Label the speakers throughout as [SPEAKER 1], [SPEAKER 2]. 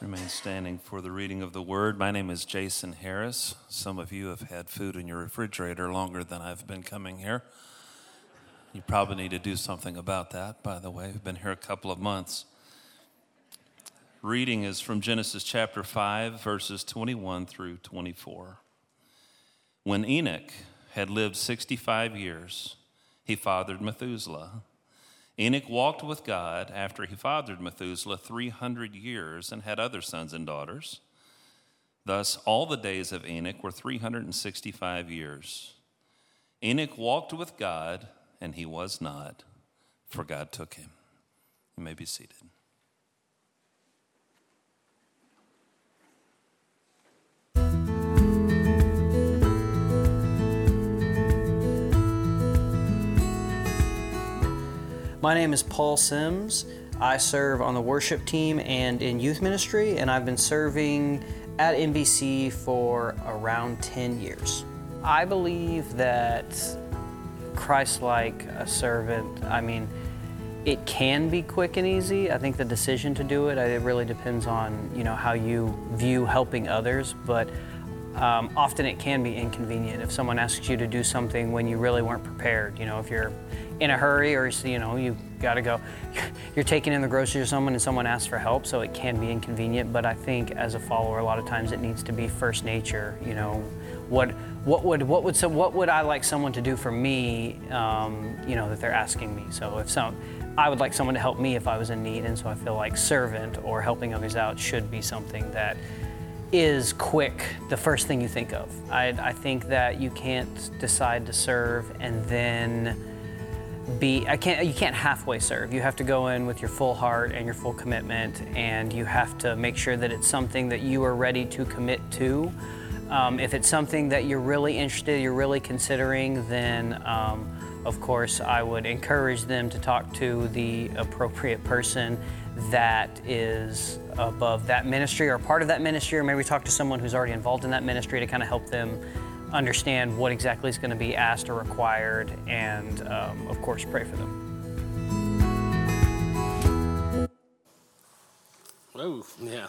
[SPEAKER 1] Remain standing for the reading of the word. My name is Jason Harris. Some of you have had food in your refrigerator longer than I've been coming here. You probably need to do something about that, by the way. I've been here a couple of months. Reading is from Genesis chapter 5, verses 21 through 24. When Enoch had lived 65 years, he fathered Methuselah. Enoch walked with God after he fathered Methuselah 300 years and had other sons and daughters. Thus, all the days of Enoch were 365 years. Enoch walked with God, and he was not, for God took him. You may be seated.
[SPEAKER 2] My name is Paul Sims. I serve on the worship team and in youth ministry, and I've been serving at MBC for around 10 years. I believe that Christ like a servant, I mean, it can be quick and easy. I think the decision to do it, it really depends on, you know, how you view helping others, but um, often it can be inconvenient if someone asks you to do something when you really weren't prepared. You know, if you're in a hurry or you know you got to go. You're taking in the groceries or someone and someone asks for help so it can be inconvenient but i think as a follower a lot of times it needs to be first nature you know. What what would what would what would i like someone to do for me um, you know that they're asking me? So if some i would like someone to help me if i was in need and so i feel like servant or helping others out should be something that is quick the first thing you think of. I, I think that you can't decide to serve and then be I can't you can't halfway serve. You have to go in with your full heart and your full commitment, and you have to make sure that it's something that you are ready to commit to. Um, if it's something that you're really interested, you're really considering, then um, of course I would encourage them to talk to the appropriate person that is above that ministry or part of that ministry, or maybe talk to someone who's already involved in that ministry to kind of help them understand what exactly is going to be asked or required, and um, of course, pray for them.
[SPEAKER 3] Oh, yeah.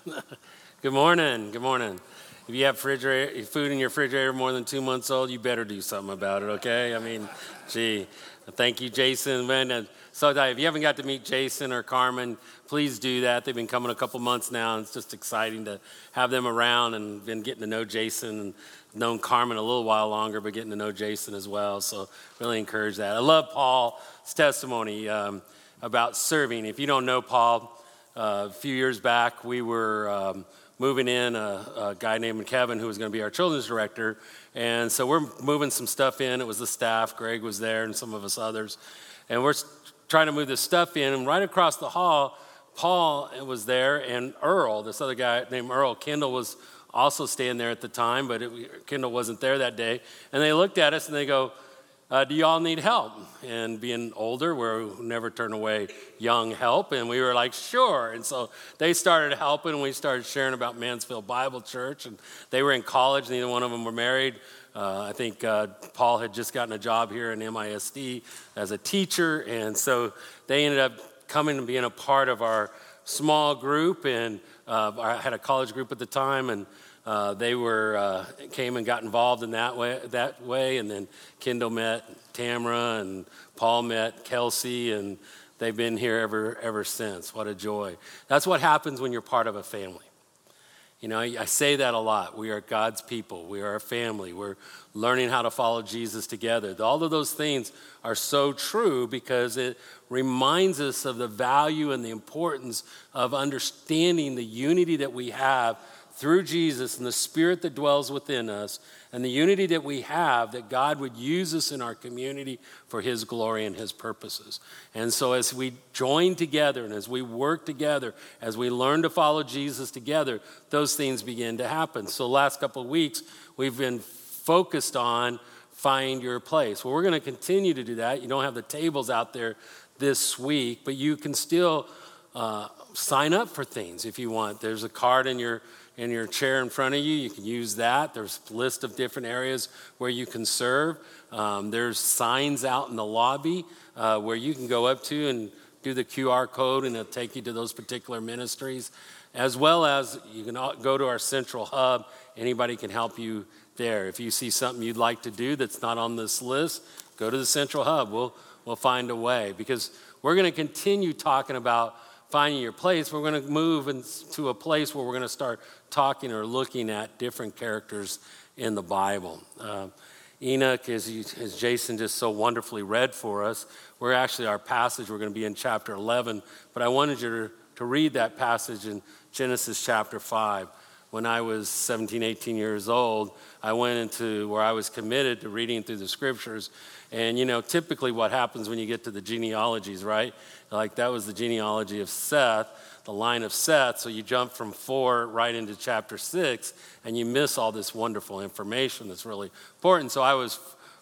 [SPEAKER 3] Good morning. Good morning. If you have food in your refrigerator more than two months old, you better do something about it, okay? I mean, gee, thank you, Jason. Man, so if you haven't got to meet Jason or Carmen, please do that. They've been coming a couple months now, and it's just exciting to have them around and been getting to know Jason and known Carmen a little while longer, but getting to know Jason as well. So really encourage that. I love Paul's testimony um, about serving. If you don't know Paul, uh, a few years back we were um, moving in a, a, guy named Kevin who was going to be our children's director, and so we're moving some stuff in. It was the staff. Greg was there, and some of us others, and we're trying to move this stuff in. And right across the hall. Paul uh, was there, and Earl, this other guy named Earl Kendall, was also staying there at the time, but it, Kendall wasn't there that day. And they looked at us and they go, uh, Do y'all need help? And being older, we never turn away young help. And we were like, Sure. And so they started helping, and we started sharing about Mansfield Bible Church. And they were in college, neither one of them were married. Uh, I think uh, Paul had just gotten a job here in MISD as a teacher. And so they ended up coming and being a part of our small group. And uh, I had a college group at the time, and uh, they were uh, came and got involved in that way. That way, and then Kendall met Tamara, and Paul met Kelsey, and they've been here ever ever since. What a joy! That's what happens when you're part of a family. You know, I say that a lot. We are God's people. We are a family. We're learning how to follow Jesus together. All of those things are so true because it reminds us of the value and the importance of understanding the unity that we have through Jesus and the Spirit that dwells within us, and the unity that we have that God would use us in our community for His glory and His purposes. And so, as we join together and as we work together, as we learn to follow Jesus together, those things begin to happen. So, last couple of weeks, we've been focused on find your place. Well, we're going to continue to do that. You don't have the tables out there this week, but you can still uh, sign up for things if you want. There's a card in your in your chair in front of you. You can use that. There's a list of different areas where you can serve. Um, there's signs out in the lobby uh, where you can go up to and do the QR code and it'll take you to those particular ministries. as well as you can go to our central hub. Anybody can help you there. If you see something you'd like to do that's not on this list, go to the central hub. We'll, we'll find a way because we're going to continue talking about finding your place. We're going to move into a place where we're going to start talking or looking at different characters in the Bible. Uh, Enoch, as, as Jason just so wonderfully read for us, we're actually, our passage, we're going to be in chapter 11, but I wanted you to, to read that passage in Genesis chapter 5. When I was 17, 18 years old, I went into where I was committed to reading through the scriptures. And, you know, typically what happens when you get to the genealogies, right? Like that was the genealogy of Seth the line of Seth, so you jump from four right into chapter six, and you miss all this wonderful information that's really important. So I was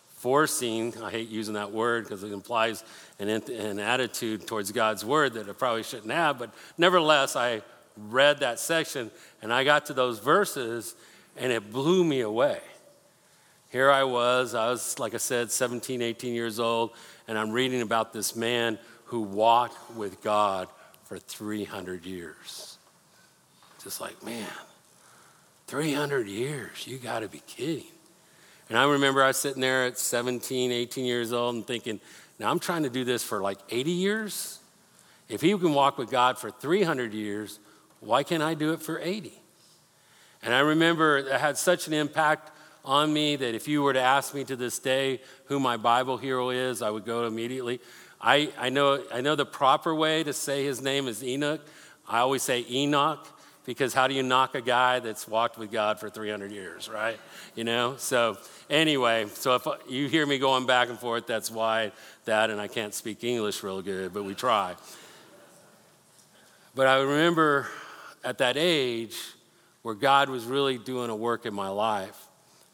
[SPEAKER 3] forcing, I hate using that word because it implies an, an attitude towards God's word that I probably shouldn't have, but nevertheless, I read that section and I got to those verses and it blew me away. Here I was, I was, like I said, 17, 18 years old, and I'm reading about this man who walked with God for 300 years. Just like, man, 300 years, you got to be kidding. And I remember I was sitting there at 17, 18 years old and thinking, now I'm trying to do this for like 80 years. If he can walk with God for 300 years, why can't I do it for 80? And I remember it had such an impact on me that if you were to ask me to this day who my Bible hero is, I would go immediately. I, I, know, I know the proper way to say his name is Enoch. I always say Enoch because how do you knock a guy that's walked with God for 300 years, right? You know? So, anyway, so if you hear me going back and forth, that's why that, and I can't speak English real good, but we try. But I remember at that age where God was really doing a work in my life,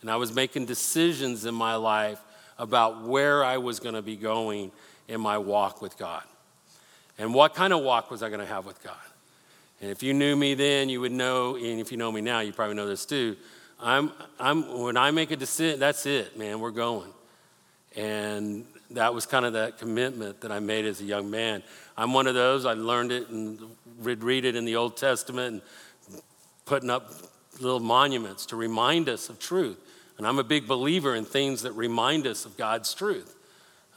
[SPEAKER 3] and I was making decisions in my life about where I was going to be going in my walk with God. And what kind of walk was I going to have with God? And if you knew me then, you would know, and if you know me now, you probably know this too. I'm, I'm, when I make a decision, that's it, man, we're going. And that was kind of that commitment that I made as a young man. I'm one of those, I learned it and read, read it in the Old Testament and putting up little monuments to remind us of truth. And I'm a big believer in things that remind us of God's truth.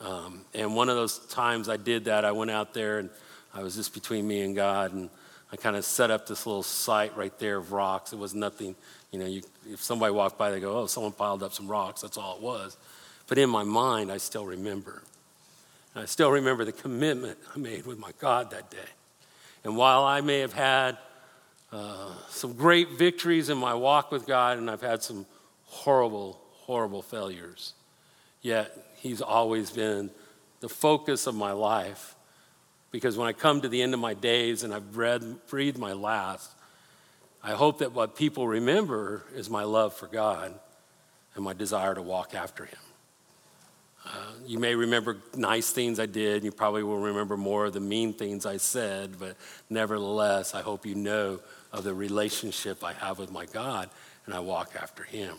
[SPEAKER 3] Um, and one of those times I did that, I went out there and I was just between me and God, and I kind of set up this little site right there of rocks. It was nothing, you know, you, if somebody walked by, they go, oh, someone piled up some rocks. That's all it was. But in my mind, I still remember. And I still remember the commitment I made with my God that day. And while I may have had uh, some great victories in my walk with God, and I've had some horrible, horrible failures, yet He's always been the focus of my life. Because when I come to the end of my days and I've read, breathed my last, I hope that what people remember is my love for God and my desire to walk after Him. Uh, you may remember nice things I did. You probably will remember more of the mean things I said, but nevertheless, I hope you know of the relationship I have with my God and I walk after Him.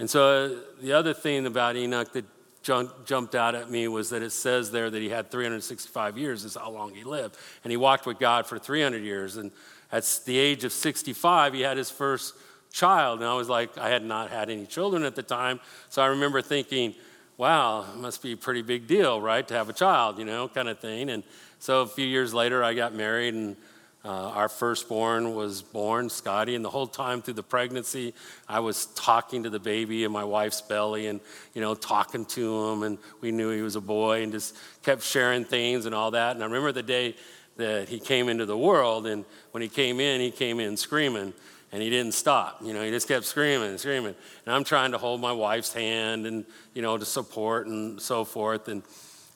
[SPEAKER 3] And so, uh, the other thing about Enoch that jumped out at me was that it says there that he had 365 years is how long he lived. And he walked with god for 300 years. And at the age of 65 he had his first child. And i was like i had not had any children at the time. So i remember thinking wow it must be a pretty big deal right to have a child you know kind of thing. And so a few years later i got married and uh, our firstborn was born, Scotty, and the whole time through the pregnancy, I was talking to the baby in my wife's belly and, you know, talking to him, and we knew he was a boy and just kept sharing things and all that. And I remember the day that he came into the world, and when he came in, he came in screaming, and he didn't stop. You know, he just kept screaming and screaming. And I'm trying to hold my wife's hand and, you know, to support and so forth. And,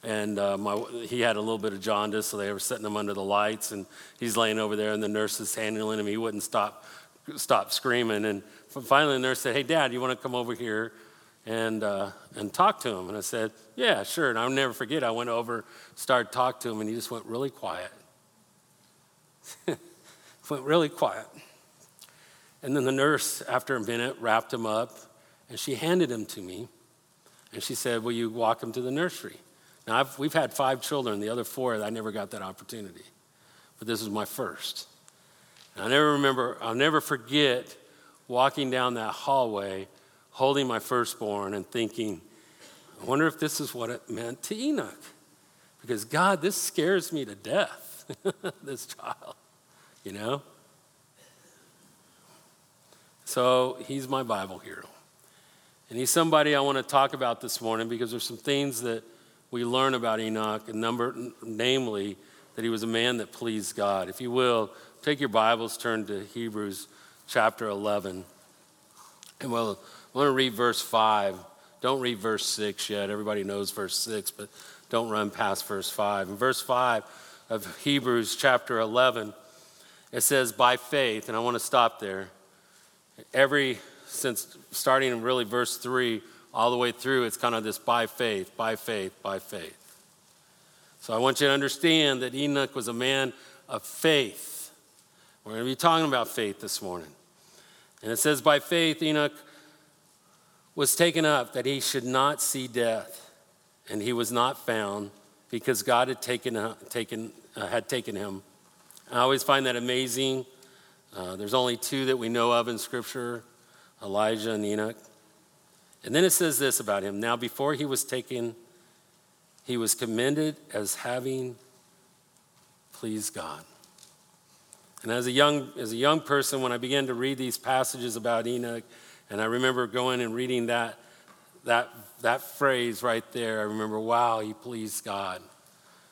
[SPEAKER 3] and uh, my, he had a little bit of jaundice, so they were setting him under the lights, and he's laying over there, and the nurse is handling him. He wouldn't stop, stop screaming, and finally the nurse said, "Hey, Dad, you want to come over here and uh, and talk to him?" And I said, "Yeah, sure." And I'll never forget. I went over, started talking to him, and he just went really quiet. went really quiet. And then the nurse, after a minute, wrapped him up, and she handed him to me, and she said, "Will you walk him to the nursery?" Now, I've, we've had five children. The other four, I never got that opportunity. But this is my first. I'll never remember, I'll never forget walking down that hallway holding my firstborn and thinking, I wonder if this is what it meant to Enoch. Because God, this scares me to death, this child, you know? So he's my Bible hero. And he's somebody I want to talk about this morning because there's some things that we learn about Enoch, number, namely, that he was a man that pleased God. If you will, take your Bibles, turn to Hebrews chapter 11. And we'll, want to read verse 5. Don't read verse 6 yet. Everybody knows verse 6, but don't run past verse 5. In verse 5 of Hebrews chapter 11, it says, by faith, and I want to stop there. Every, since starting in really verse 3 all the way through, it's kind of this by faith, by faith, by faith. So I want you to understand that Enoch was a man of faith. We're going to be talking about faith this morning. And it says, by faith, Enoch was taken up that he should not see death, and he was not found because God had taken, uh, taken, uh, had taken him. I always find that amazing. Uh, there's only two that we know of in Scripture Elijah and Enoch. And then it says this about him Now, before he was taken, he was commended as having pleased God. And as a young, as a young person, when I began to read these passages about Enoch, and I remember going and reading that, that, that phrase right there. I remember, wow, he pleased God.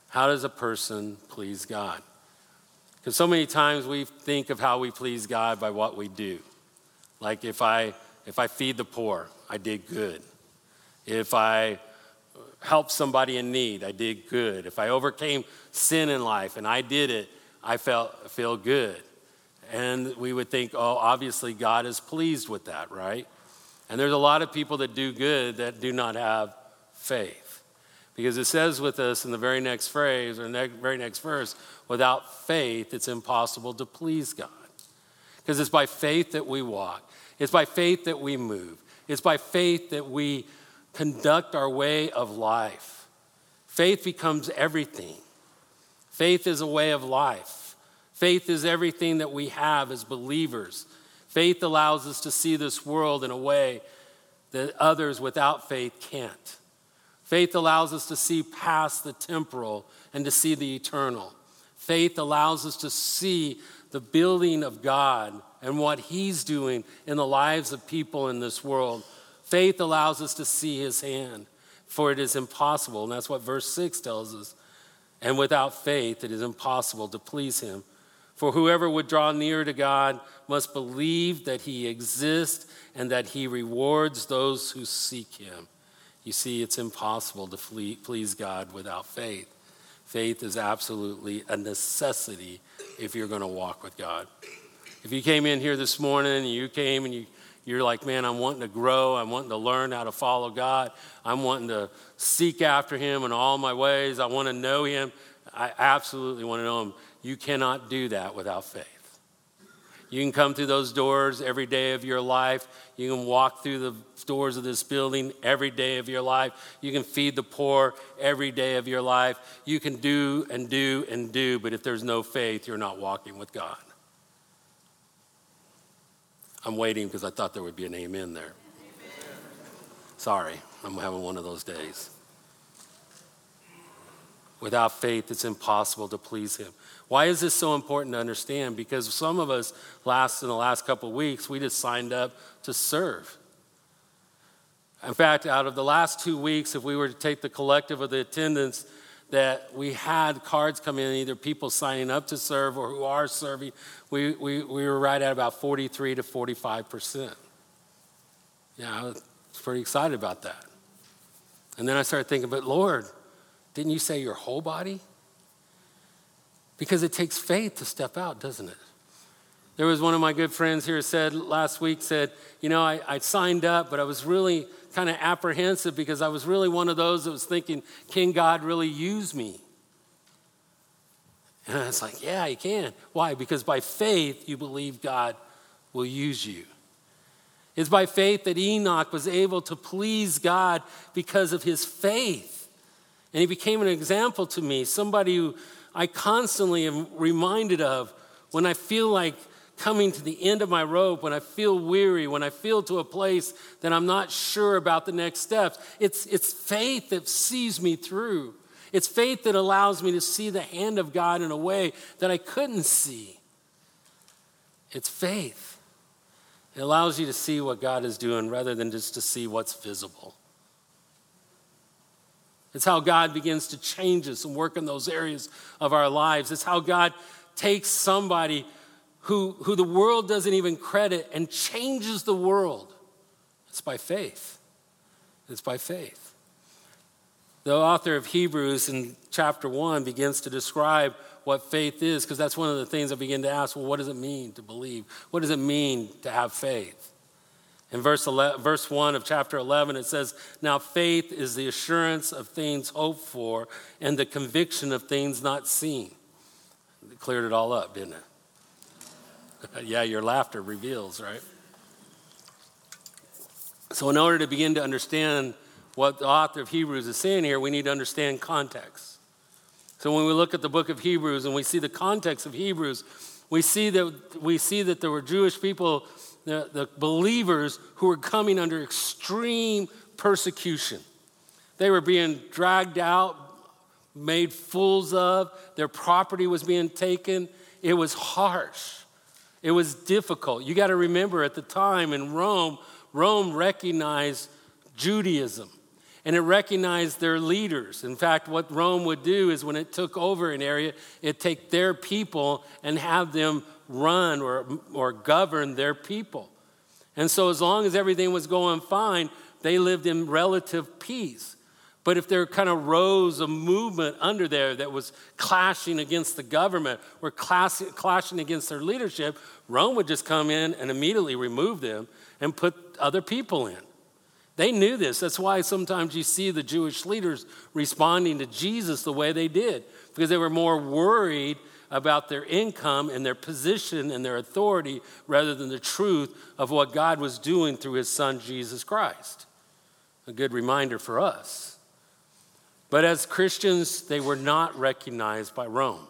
[SPEAKER 3] How does a person please God? Because so many times we think of how we please God by what we do. Like if I, if I feed the poor, I did good. If I help somebody in need, I did good. If I overcame sin in life and I did it, I felt feel good. And we would think, oh, obviously God is pleased with that, right? And there's a lot of people that do good that do not have faith. Because it says with us in the very next phrase or the very next verse, without faith, it's impossible to please God. Because it's by faith that we walk, it's by faith that we move, it's by faith that we conduct our way of life. Faith becomes everything. Faith is a way of life. Faith is everything that we have as believers. Faith allows us to see this world in a way that others without faith can't. Faith allows us to see past the temporal and to see the eternal. Faith allows us to see the building of God and what He's doing in the lives of people in this world. Faith allows us to see His hand, for it is impossible. And that's what verse 6 tells us. And without faith, it is impossible to please Him. For whoever would draw near to God must believe that he exists and that he rewards those who seek him. You see, it's impossible to please God without faith. Faith is absolutely a necessity if you're going to walk with God. If you came in here this morning and you came and you, you're like, man, I'm wanting to grow. I'm wanting to learn how to follow God. I'm wanting to seek after Him in all my ways. I want to know Him. I absolutely want to know Him. You cannot do that without faith. You can come through those doors every day of your life. You can walk through the doors of this building every day of your life. You can feed the poor every day of your life. You can do and do and do, but if there's no faith, you're not walking with God. I'm waiting because I thought there would be an amen there. Amen. Sorry, I'm having one of those days. Without faith, it's impossible to please Him. Why is this so important to understand? Because some of us, last in the last couple of weeks, we just signed up to serve. In fact, out of the last two weeks, if we were to take the collective of the attendance, that we had cards come in, either people signing up to serve or who are serving, we, we, we were right at about 43 to 45%. Yeah, I was pretty excited about that. And then I started thinking, but Lord, didn't you say your whole body? Because it takes faith to step out, doesn't it? There was one of my good friends here said last week, said, you know, I, I signed up, but I was really kind of apprehensive because I was really one of those that was thinking, can God really use me? And I was like, yeah, he can. Why? Because by faith, you believe God will use you. It's by faith that Enoch was able to please God because of his faith. And he became an example to me, somebody who I constantly am reminded of when I feel like coming to the end of my rope, when I feel weary, when I feel to a place that I'm not sure about the next steps. It's, it's faith that sees me through. It's faith that allows me to see the hand of God in a way that I couldn't see. It's faith. It allows you to see what God is doing rather than just to see what's visible. It's how God begins to change us and work in those areas of our lives. It's how God takes somebody who, who the world doesn't even credit and changes the world. It's by faith. It's by faith. The author of Hebrews in chapter 1 begins to describe what faith is because that's one of the things I begin to ask well, what does it mean to believe? What does it mean to have faith? In verse, 11, verse 1 of chapter 11, it says, Now faith is the assurance of things hoped for and the conviction of things not seen. It cleared it all up, didn't it? yeah, your laughter reveals, right? So, in order to begin to understand what the author of Hebrews is saying here, we need to understand context. So, when we look at the book of Hebrews and we see the context of Hebrews, we see that, we see that there were Jewish people the, the believers who were coming under extreme persecution. They were being dragged out, made fools of, their property was being taken. It was harsh, it was difficult. You got to remember at the time in Rome, Rome recognized Judaism and it recognized their leaders. In fact, what Rome would do is when it took over an area, it take their people and have them run or, or govern their people. And so, as long as everything was going fine, they lived in relative peace. But if there kind of rose a movement under there that was clashing against the government or clash, clashing against their leadership, Rome would just come in and immediately remove them and put other people in. They knew this. That's why sometimes you see the Jewish leaders responding to Jesus the way they did, because they were more worried about their income and their position and their authority rather than the truth of what God was doing through his son, Jesus Christ. A good reminder for us. But as Christians, they were not recognized by Rome.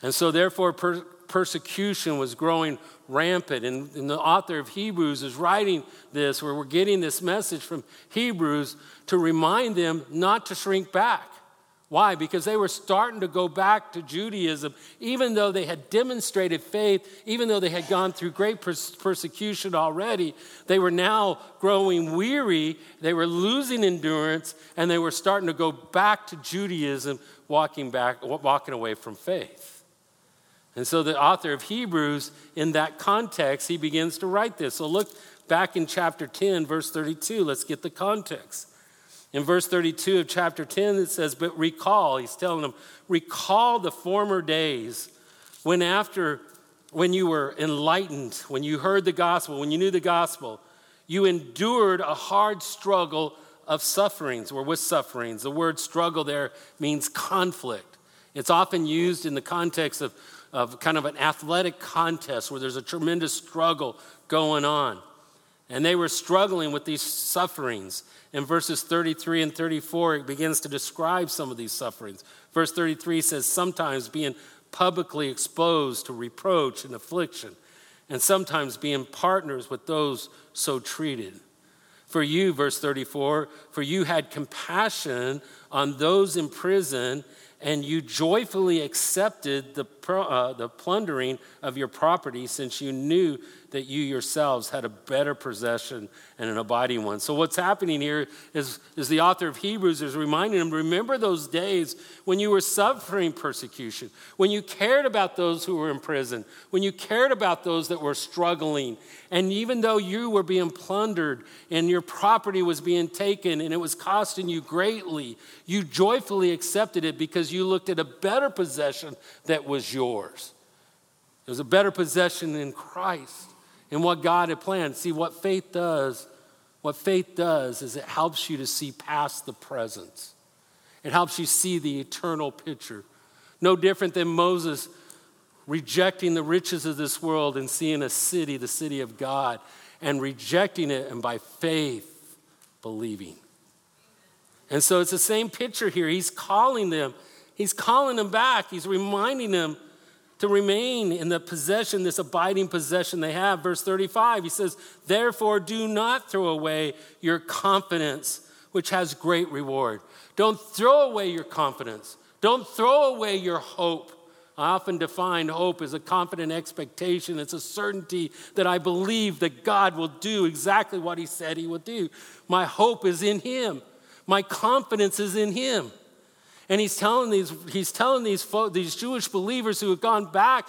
[SPEAKER 3] And so, therefore, per- persecution was growing rampant. And, and, the author of Hebrews is writing this, where we're getting this message from Hebrews to remind them not to shrink back. Why? Because they were starting to go back to Judaism, even though they had demonstrated faith, even though they had gone through great persecution already. They were now growing weary, they were losing endurance, and they were starting to go back to Judaism, walking back, walking away from faith. And so the author of Hebrews, in that context, he begins to write this. So look back in chapter 10, verse 32. Let's get the context. In verse 32 of chapter 10, it says, But recall, he's telling them, recall the former days when after, when you were enlightened, when you heard the gospel, when you knew the gospel, you endured a hard struggle of sufferings, or with sufferings. The word struggle there means conflict. It's often used in the context of, of kind of an athletic contest where there's a tremendous struggle going on. And they were struggling with these sufferings. In verses 33 and 34, it begins to describe some of these sufferings. Verse 33 says, Sometimes being publicly exposed to reproach and affliction, and sometimes being partners with those so treated. For you, verse 34, for you had compassion on those in prison, and you joyfully accepted the, uh, the plundering of your property, since you knew that you yourselves had a better possession and an abiding one. So, what's happening here is, is the author of Hebrews is reminding them remember those days when you were suffering persecution, when you cared about those who were in prison, when you cared about those that were struggling. And even though you were being plundered and your property was being taken and it was costing you greatly, you joyfully accepted it because you looked at a better possession that was yours. It was a better possession in Christ and what God had planned. See, what faith does, what faith does is it helps you to see past the present. It helps you see the eternal picture. No different than Moses rejecting the riches of this world and seeing a city, the city of God, and rejecting it and by faith believing. And so it's the same picture here. He's calling them, he's calling them back, he's reminding them to remain in the possession, this abiding possession they have. Verse 35, he says, Therefore, do not throw away your confidence, which has great reward. Don't throw away your confidence. Don't throw away your hope. I often define hope as a confident expectation. It's a certainty that I believe that God will do exactly what He said He would do. My hope is in Him, my confidence is in Him. And he's telling these, he's telling these, these Jewish believers who have gone back,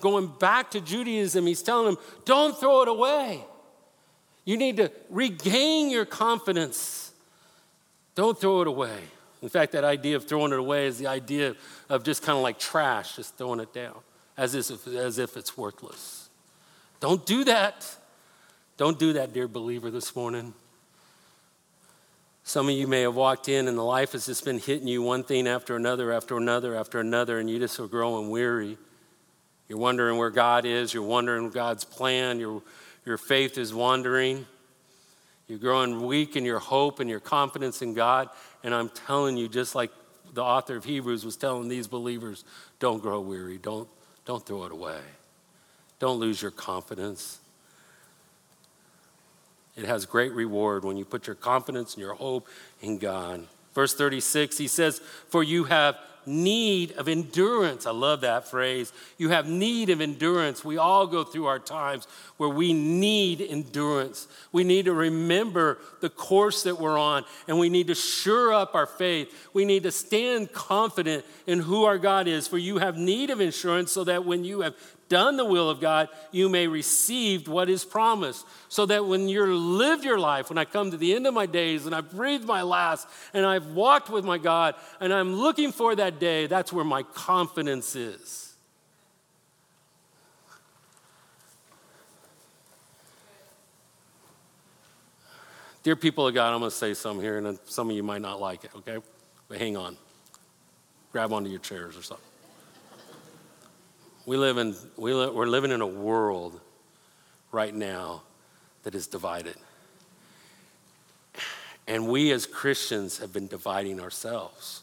[SPEAKER 3] going back to Judaism, he's telling them, don't throw it away. You need to regain your confidence. Don't throw it away. In fact, that idea of throwing it away is the idea of just kind of like trash, just throwing it down as if, as if it's worthless. Don't do that. Don't do that, dear believer, this morning. Some of you may have walked in and the life has just been hitting you one thing after another, after another, after another, and you just are growing weary. You're wondering where God is, you're wondering God's plan, your, your faith is wandering. You're growing weak in your hope and your confidence in God. And I'm telling you, just like the author of Hebrews was telling these believers, don't grow weary. Don't, don't throw it away. Don't lose your confidence. It has great reward when you put your confidence and your hope in God. Verse 36, he says, For you have need of endurance. I love that phrase. You have need of endurance. We all go through our times where we need endurance. We need to remember the course that we're on, and we need to sure up our faith. We need to stand confident in who our God is. For you have need of insurance so that when you have done the will of God, you may receive what is promised. So that when you're lived your life, when I come to the end of my days and I've breathed my last and I've walked with my God and I'm looking for that day, that's where my confidence is. Dear people of God, I'm going to say some here, and some of you might not like it, okay? But hang on. Grab onto your chairs or something. We live in, we li- we're living in a world right now that is divided. And we as Christians have been dividing ourselves.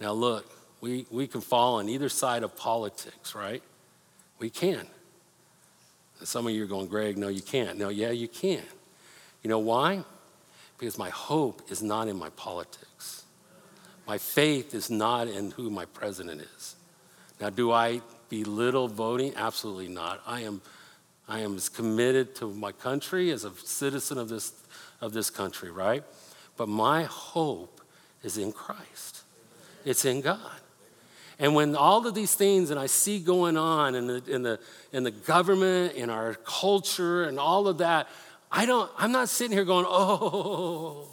[SPEAKER 3] Now, look, we, we can fall on either side of politics, right? We can. Some of you are going, Greg, no, you can't. No, yeah, you can. You know why? Because my hope is not in my politics. My faith is not in who my president is. Now, do I belittle voting? Absolutely not. I am, I am as committed to my country as a citizen of this, of this country, right? But my hope is in Christ, it's in God. And when all of these things and I see going on in the, in the, in the government, in our culture, and all of that, I don't, I'm not sitting here going, oh.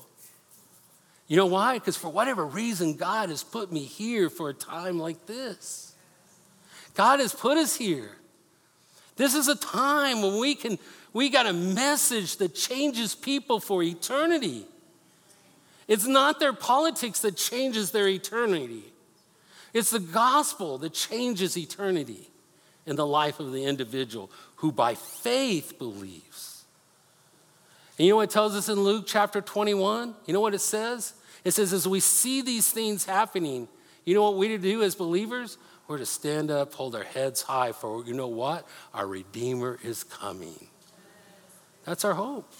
[SPEAKER 3] You know why? Because for whatever reason, God has put me here for a time like this. God has put us here. This is a time when we can, we got a message that changes people for eternity. It's not their politics that changes their eternity. It's the gospel that changes eternity in the life of the individual who by faith believes. And you know what it tells us in Luke chapter 21? You know what it says? It says, as we see these things happening, you know what we to do as believers? We're to stand up, hold our heads high, for you know what? Our Redeemer is coming. That's our hope.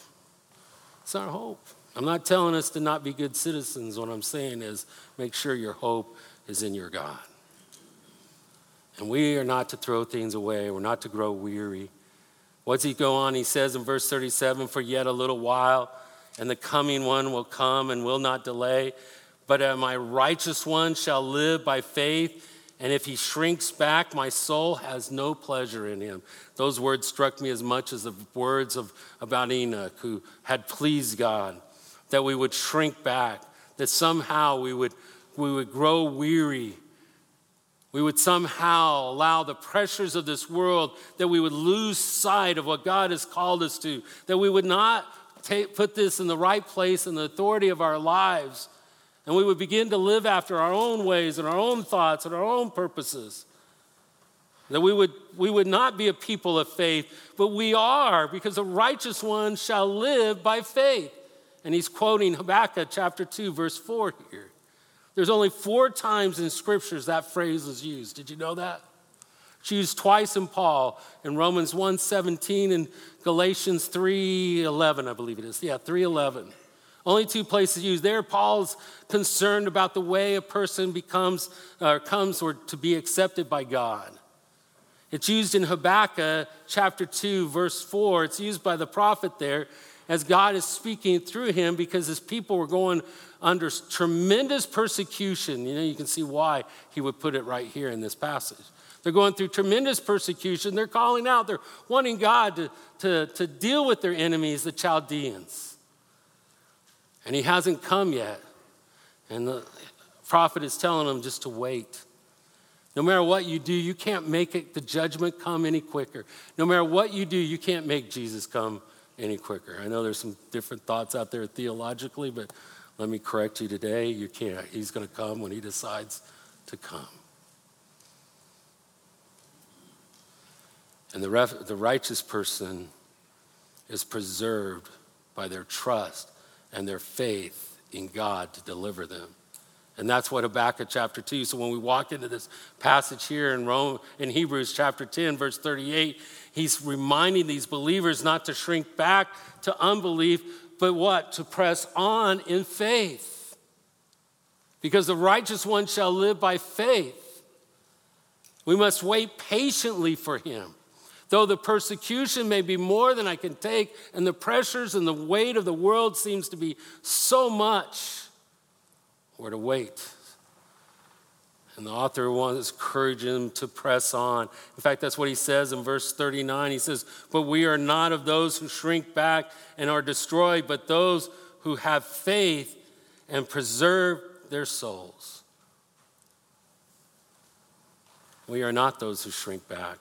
[SPEAKER 3] It's our hope. I'm not telling us to not be good citizens. What I'm saying is make sure your hope is in your God. And we are not to throw things away, we're not to grow weary. What's he go on? He says in verse 37 For yet a little while, and the coming one will come and will not delay. But my righteous one shall live by faith and if he shrinks back, my soul has no pleasure in him. Those words struck me as much as the words of, about Enoch, who had pleased God, that we would shrink back, that somehow we would, we would grow weary. We would somehow allow the pressures of this world, that we would lose sight of what God has called us to, that we would not take, put this in the right place in the authority of our lives and we would begin to live after our own ways and our own thoughts and our own purposes. That we would, we would not be a people of faith, but we are, because the righteous one shall live by faith. And he's quoting Habakkuk chapter 2, verse 4 here. There's only four times in scriptures that phrase is used. Did you know that? It's used twice in Paul in Romans 1:17 and Galatians 3:11, I believe it is. Yeah, 3:11. Only two places used. There, Paul's concerned about the way a person becomes or comes or to be accepted by God. It's used in Habakkuk chapter 2, verse 4. It's used by the prophet there as God is speaking through him because his people were going under tremendous persecution. You know, you can see why he would put it right here in this passage. They're going through tremendous persecution. They're calling out, they're wanting God to, to, to deal with their enemies, the Chaldeans. And he hasn't come yet. And the prophet is telling them just to wait. No matter what you do, you can't make it, the judgment come any quicker. No matter what you do, you can't make Jesus come any quicker. I know there's some different thoughts out there theologically, but let me correct you today. You can't. He's going to come when he decides to come. And the, ref, the righteous person is preserved by their trust and their faith in God to deliver them. And that's what Habakkuk chapter 2. So when we walk into this passage here in Rome in Hebrews chapter 10 verse 38, he's reminding these believers not to shrink back to unbelief, but what? To press on in faith. Because the righteous one shall live by faith. We must wait patiently for him. Though the persecution may be more than I can take, and the pressures and the weight of the world seems to be so much, or to wait. And the author wants to encourage him to press on. In fact, that's what he says in verse 39. He says, But we are not of those who shrink back and are destroyed, but those who have faith and preserve their souls. We are not those who shrink back.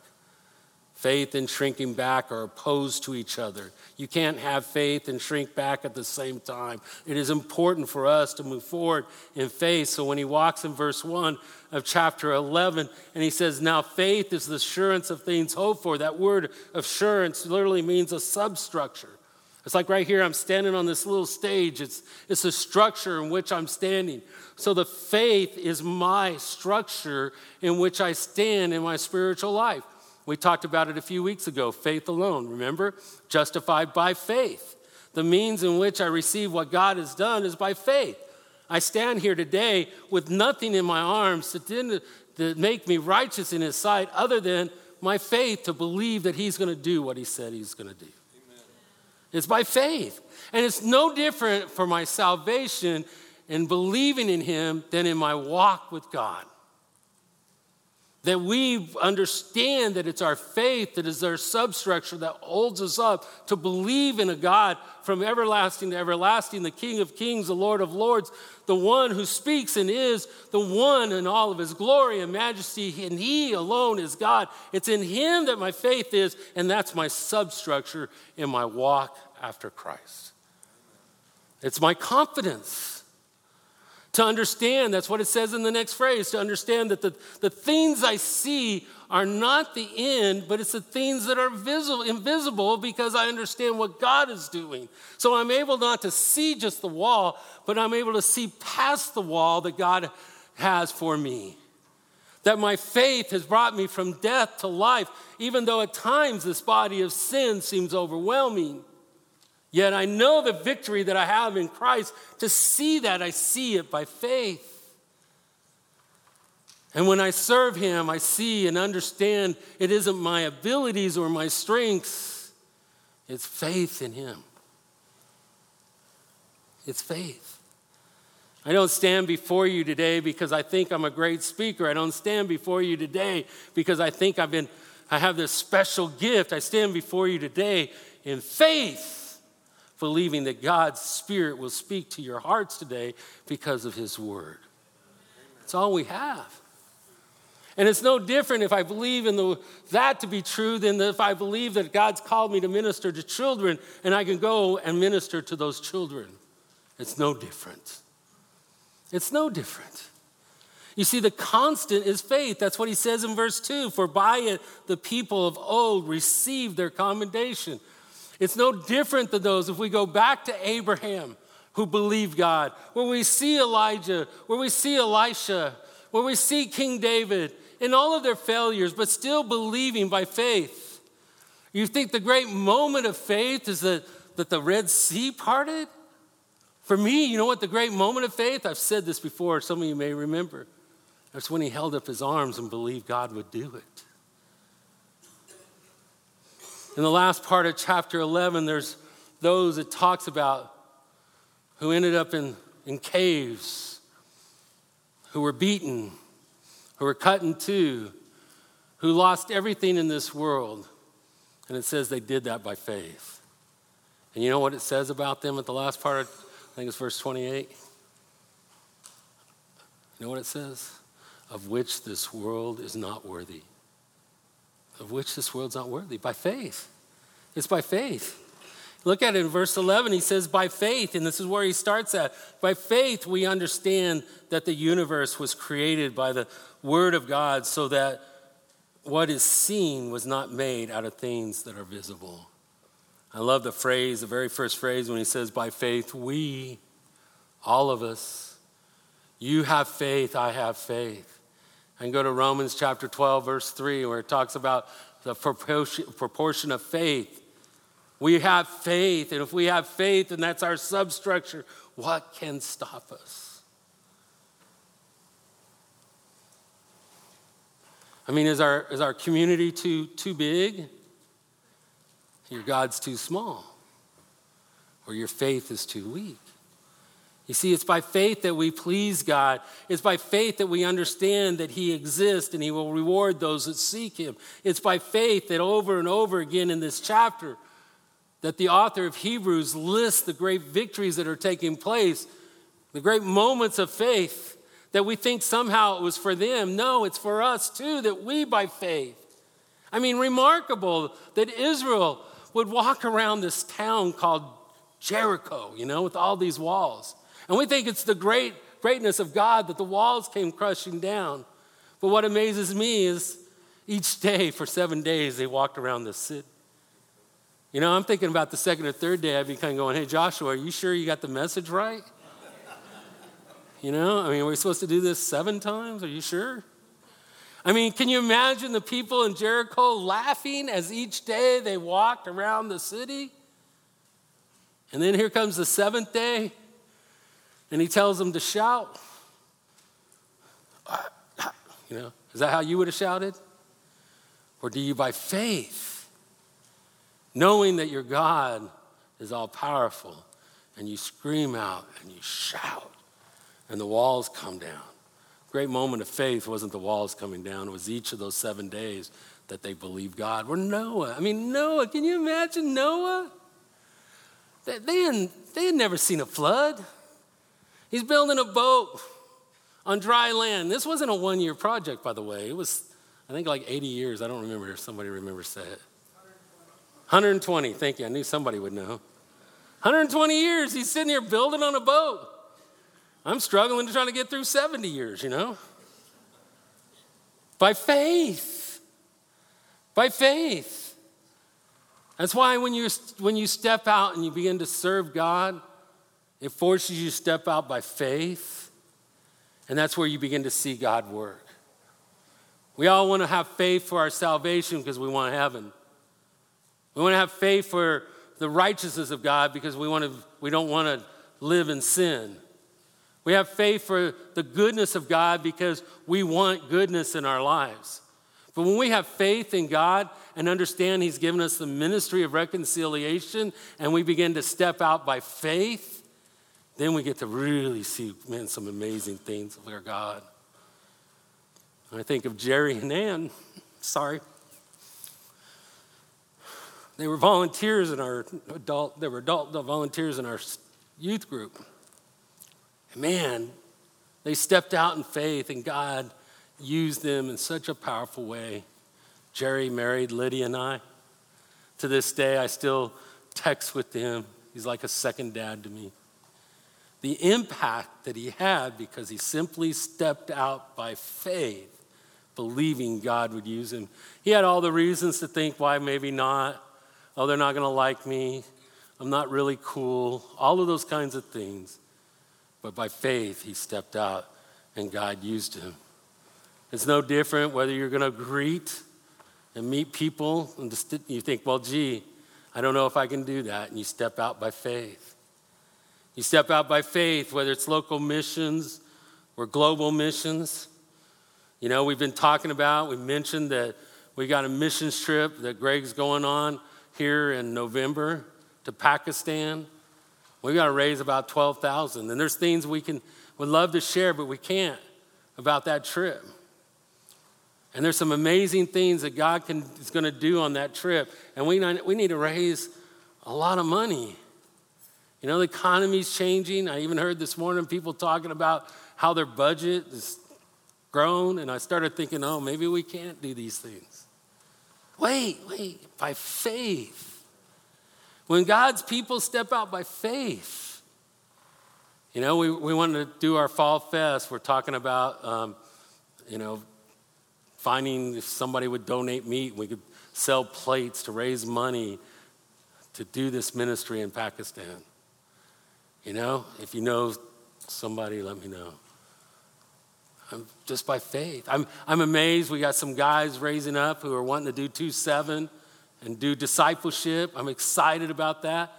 [SPEAKER 3] Faith and shrinking back are opposed to each other. You can't have faith and shrink back at the same time. It is important for us to move forward in faith. So when he walks in verse 1 of chapter 11 and he says, Now faith is the assurance of things hoped for, that word assurance literally means a substructure. It's like right here, I'm standing on this little stage. It's, it's a structure in which I'm standing. So the faith is my structure in which I stand in my spiritual life. We talked about it a few weeks ago faith alone, remember? Justified by faith. The means in which I receive what God has done is by faith. I stand here today with nothing in my arms that didn't that make me righteous in His sight other than my faith to believe that He's going to do what He said He's going to do. Amen. It's by faith. And it's no different for my salvation and believing in Him than in my walk with God that we understand that it's our faith that is our substructure that holds us up to believe in a God from everlasting to everlasting, the King of kings, the Lord of lords, the one who speaks and is the one in all of his glory and majesty, and he alone is God. It's in him that my faith is, and that's my substructure in my walk after Christ. It's my confidence to understand, that's what it says in the next phrase, to understand that the, the things I see are not the end, but it's the things that are visible, invisible because I understand what God is doing. So I'm able not to see just the wall, but I'm able to see past the wall that God has for me. That my faith has brought me from death to life, even though at times this body of sin seems overwhelming. Yet I know the victory that I have in Christ. To see that, I see it by faith. And when I serve Him, I see and understand it isn't my abilities or my strengths, it's faith in Him. It's faith. I don't stand before you today because I think I'm a great speaker. I don't stand before you today because I think I've been I have this special gift. I stand before you today in faith believing that God's Spirit will speak to your hearts today because of His Word. It's all we have. And it's no different if I believe in the, that to be true than if I believe that God's called me to minister to children and I can go and minister to those children. It's no different. It's no different. You see, the constant is faith. That's what he says in verse 2 For by it the people of old received their commendation. It's no different than those if we go back to Abraham who believed God, where we see Elijah, where we see Elisha, where we see King David in all of their failures, but still believing by faith. You think the great moment of faith is that, that the Red Sea parted? For me, you know what the great moment of faith? I've said this before, some of you may remember. That's when he held up his arms and believed God would do it. In the last part of chapter 11, there's those it talks about who ended up in, in caves, who were beaten, who were cut in two, who lost everything in this world. And it says they did that by faith. And you know what it says about them at the last part of, I think it's verse 28? You know what it says? Of which this world is not worthy. Of which this world's not worthy. By faith. It's by faith. Look at it in verse 11. He says, By faith, and this is where he starts at. By faith, we understand that the universe was created by the Word of God so that what is seen was not made out of things that are visible. I love the phrase, the very first phrase when he says, By faith, we, all of us, you have faith, I have faith. And go to Romans chapter 12, verse 3, where it talks about the proportion of faith we have faith, and if we have faith and that's our substructure, what can stop us? I mean, is our, is our community too, too big? Your God's too small, or your faith is too weak. You see, it's by faith that we please God. It's by faith that we understand that He exists and He will reward those that seek Him. It's by faith that over and over again in this chapter, that the author of Hebrews lists the great victories that are taking place, the great moments of faith that we think somehow it was for them. No, it's for us too, that we by faith. I mean, remarkable that Israel would walk around this town called Jericho, you know, with all these walls. And we think it's the great greatness of God that the walls came crushing down. But what amazes me is each day for seven days they walked around the city you know, I'm thinking about the second or third day, I'd be kind of going, hey, Joshua, are you sure you got the message right? You know, I mean, are we supposed to do this seven times? Are you sure? I mean, can you imagine the people in Jericho laughing as each day they walked around the city? And then here comes the seventh day, and he tells them to shout. You know, is that how you would have shouted? Or do you, by faith, knowing that your God is all powerful, and you scream out and you shout, and the walls come down. Great moment of faith wasn't the walls coming down, it was each of those seven days that they believed God. Were Noah. I mean, Noah, can you imagine Noah? They, had, they had never seen a flood. He's building a boat on dry land. This wasn't a one year project, by the way. It was, I think, like 80 years. I don't remember if somebody remembers that. 120, thank you. I knew somebody would know. 120 years, he's sitting here building on a boat. I'm struggling to try to get through 70 years, you know? By faith. By faith. That's why when you, when you step out and you begin to serve God, it forces you to step out by faith. And that's where you begin to see God work. We all want to have faith for our salvation because we want heaven. We want to have faith for the righteousness of God because we, want to, we don't want to live in sin. We have faith for the goodness of God because we want goodness in our lives. But when we have faith in God and understand He's given us the ministry of reconciliation and we begin to step out by faith, then we get to really see, man, some amazing things of our God. I think of Jerry and Ann. Sorry. They were volunteers in our adult, they were adult volunteers in our youth group. And man, they stepped out in faith and God used them in such a powerful way. Jerry married Lydia and I. To this day, I still text with him. He's like a second dad to me. The impact that he had because he simply stepped out by faith, believing God would use him. He had all the reasons to think why maybe not oh, they're not going to like me, I'm not really cool, all of those kinds of things. But by faith, he stepped out and God used him. It's no different whether you're going to greet and meet people and you think, well, gee, I don't know if I can do that. And you step out by faith. You step out by faith, whether it's local missions or global missions. You know, we've been talking about, we mentioned that we got a missions trip that Greg's going on here in November to Pakistan. We got to raise about 12,000. And there's things we can would love to share, but we can't about that trip. And there's some amazing things that God can, is going to do on that trip. And we, we need to raise a lot of money. You know, the economy's changing. I even heard this morning people talking about how their budget is grown. And I started thinking, oh, maybe we can't do these things. Wait, wait, by faith. When God's people step out by faith, you know, we, we want to do our fall fest. We're talking about, um, you know, finding if somebody would donate meat, we could sell plates to raise money to do this ministry in Pakistan. You know, if you know somebody, let me know. I'm just by faith. I'm, I'm amazed. We got some guys raising up who are wanting to do 2 7 and do discipleship. I'm excited about that.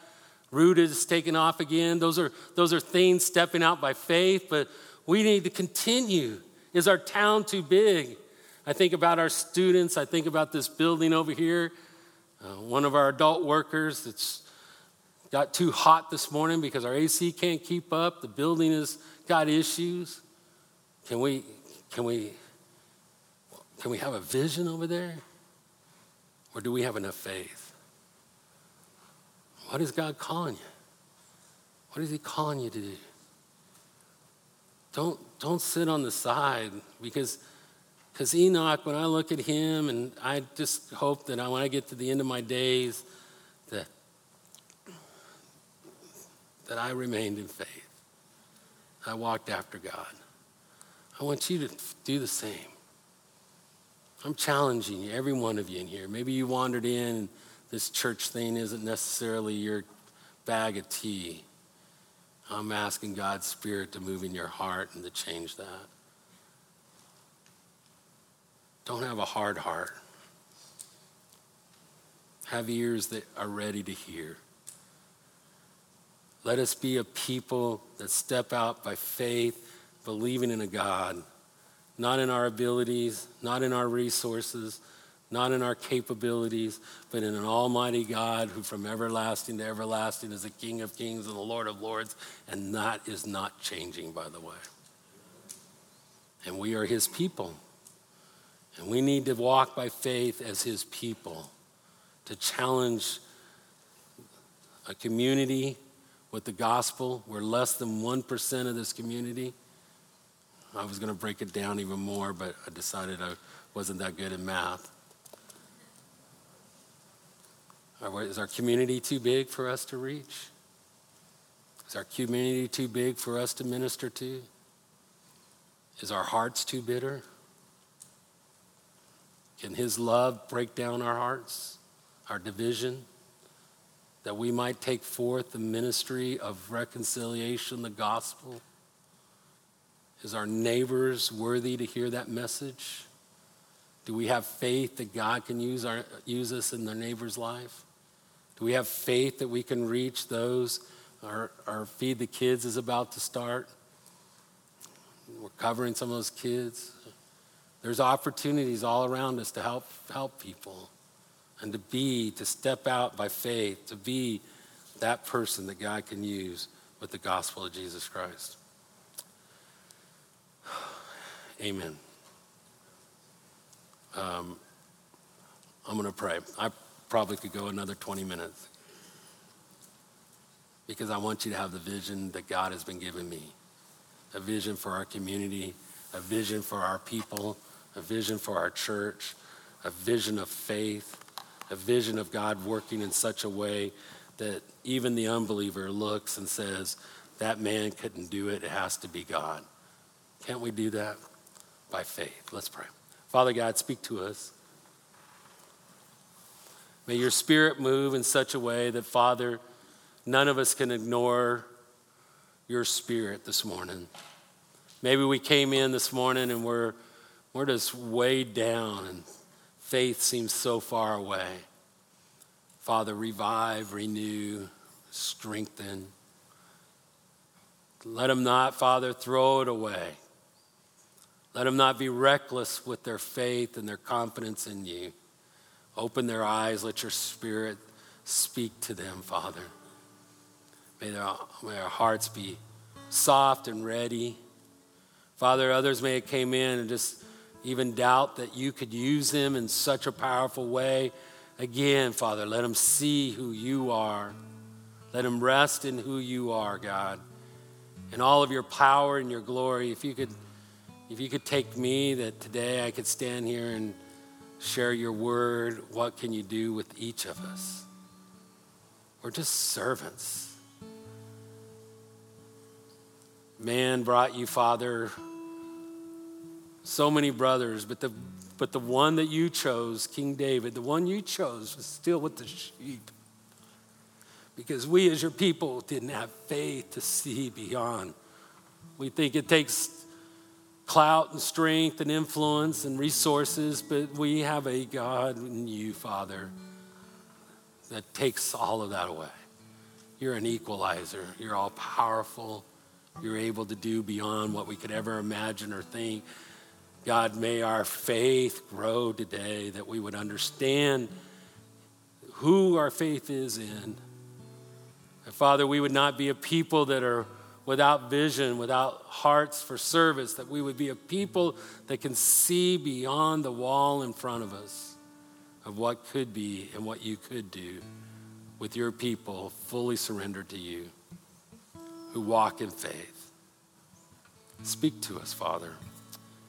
[SPEAKER 3] Rooted is taking off again. Those are, those are things stepping out by faith, but we need to continue. Is our town too big? I think about our students. I think about this building over here. Uh, one of our adult workers that's got too hot this morning because our AC can't keep up. The building has got issues. Can we, can we, can we have a vision over there? Or do we have enough faith? What is God calling you? What is He calling you to do? Don't, don't sit on the side because because Enoch, when I look at him, and I just hope that when I get to the end of my days, that, that I remained in faith. I walked after God. I want you to do the same. I'm challenging you, every one of you in here. Maybe you wandered in, this church thing isn't necessarily your bag of tea. I'm asking God's Spirit to move in your heart and to change that. Don't have a hard heart. Have ears that are ready to hear. Let us be a people that step out by faith, believing in a God, not in our abilities, not in our resources, not in our capabilities, but in an almighty God who from everlasting to everlasting is the King of kings and the Lord of lords, and that is not changing, by the way. And we are his people. And we need to walk by faith as his people to challenge a community with the gospel. We're less than 1% of this community. I was going to break it down even more, but I decided I wasn't that good at math. Is our community too big for us to reach? Is our community too big for us to minister to? Is our hearts too bitter? Can His love break down our hearts, our division, that we might take forth the ministry of reconciliation, the gospel? Is our neighbors worthy to hear that message? Do we have faith that God can use, our, use us in their neighbor's life? Do we have faith that we can reach those? Our, our Feed the Kids is about to start. We're covering some of those kids. There's opportunities all around us to help, help people and to be, to step out by faith, to be that person that God can use with the gospel of Jesus Christ. Amen. Um, I'm going to pray. I probably could go another 20 minutes because I want you to have the vision that God has been giving me a vision for our community, a vision for our people, a vision for our church, a vision of faith, a vision of God working in such a way that even the unbeliever looks and says, That man couldn't do it, it has to be God. Can't we do that? By faith. Let's pray. Father God, speak to us. May your spirit move in such a way that, Father, none of us can ignore your spirit this morning. Maybe we came in this morning and we're we're just weighed down and faith seems so far away. Father, revive, renew, strengthen. Let them not, Father, throw it away. Let them not be reckless with their faith and their confidence in you. Open their eyes, let your spirit speak to them, Father. May their, may their hearts be soft and ready. Father, others may have came in and just even doubt that you could use them in such a powerful way. Again, Father, let them see who you are. Let them rest in who you are, God. In all of your power and your glory, if you could if you could take me that today I could stand here and share your word, what can you do with each of us? We're just servants. Man brought you, Father, so many brothers, but the, but the one that you chose, King David, the one you chose was still with the sheep. Because we as your people didn't have faith to see beyond. We think it takes clout and strength and influence and resources, but we have a God in you, Father, that takes all of that away. You're an equalizer. You're all powerful. You're able to do beyond what we could ever imagine or think. God, may our faith grow today that we would understand who our faith is in. And Father, we would not be a people that are without vision, without hearts for service, that we would be a people that can see beyond the wall in front of us of what could be and what you could do with your people fully surrendered to you who walk in faith. Speak to us, Father.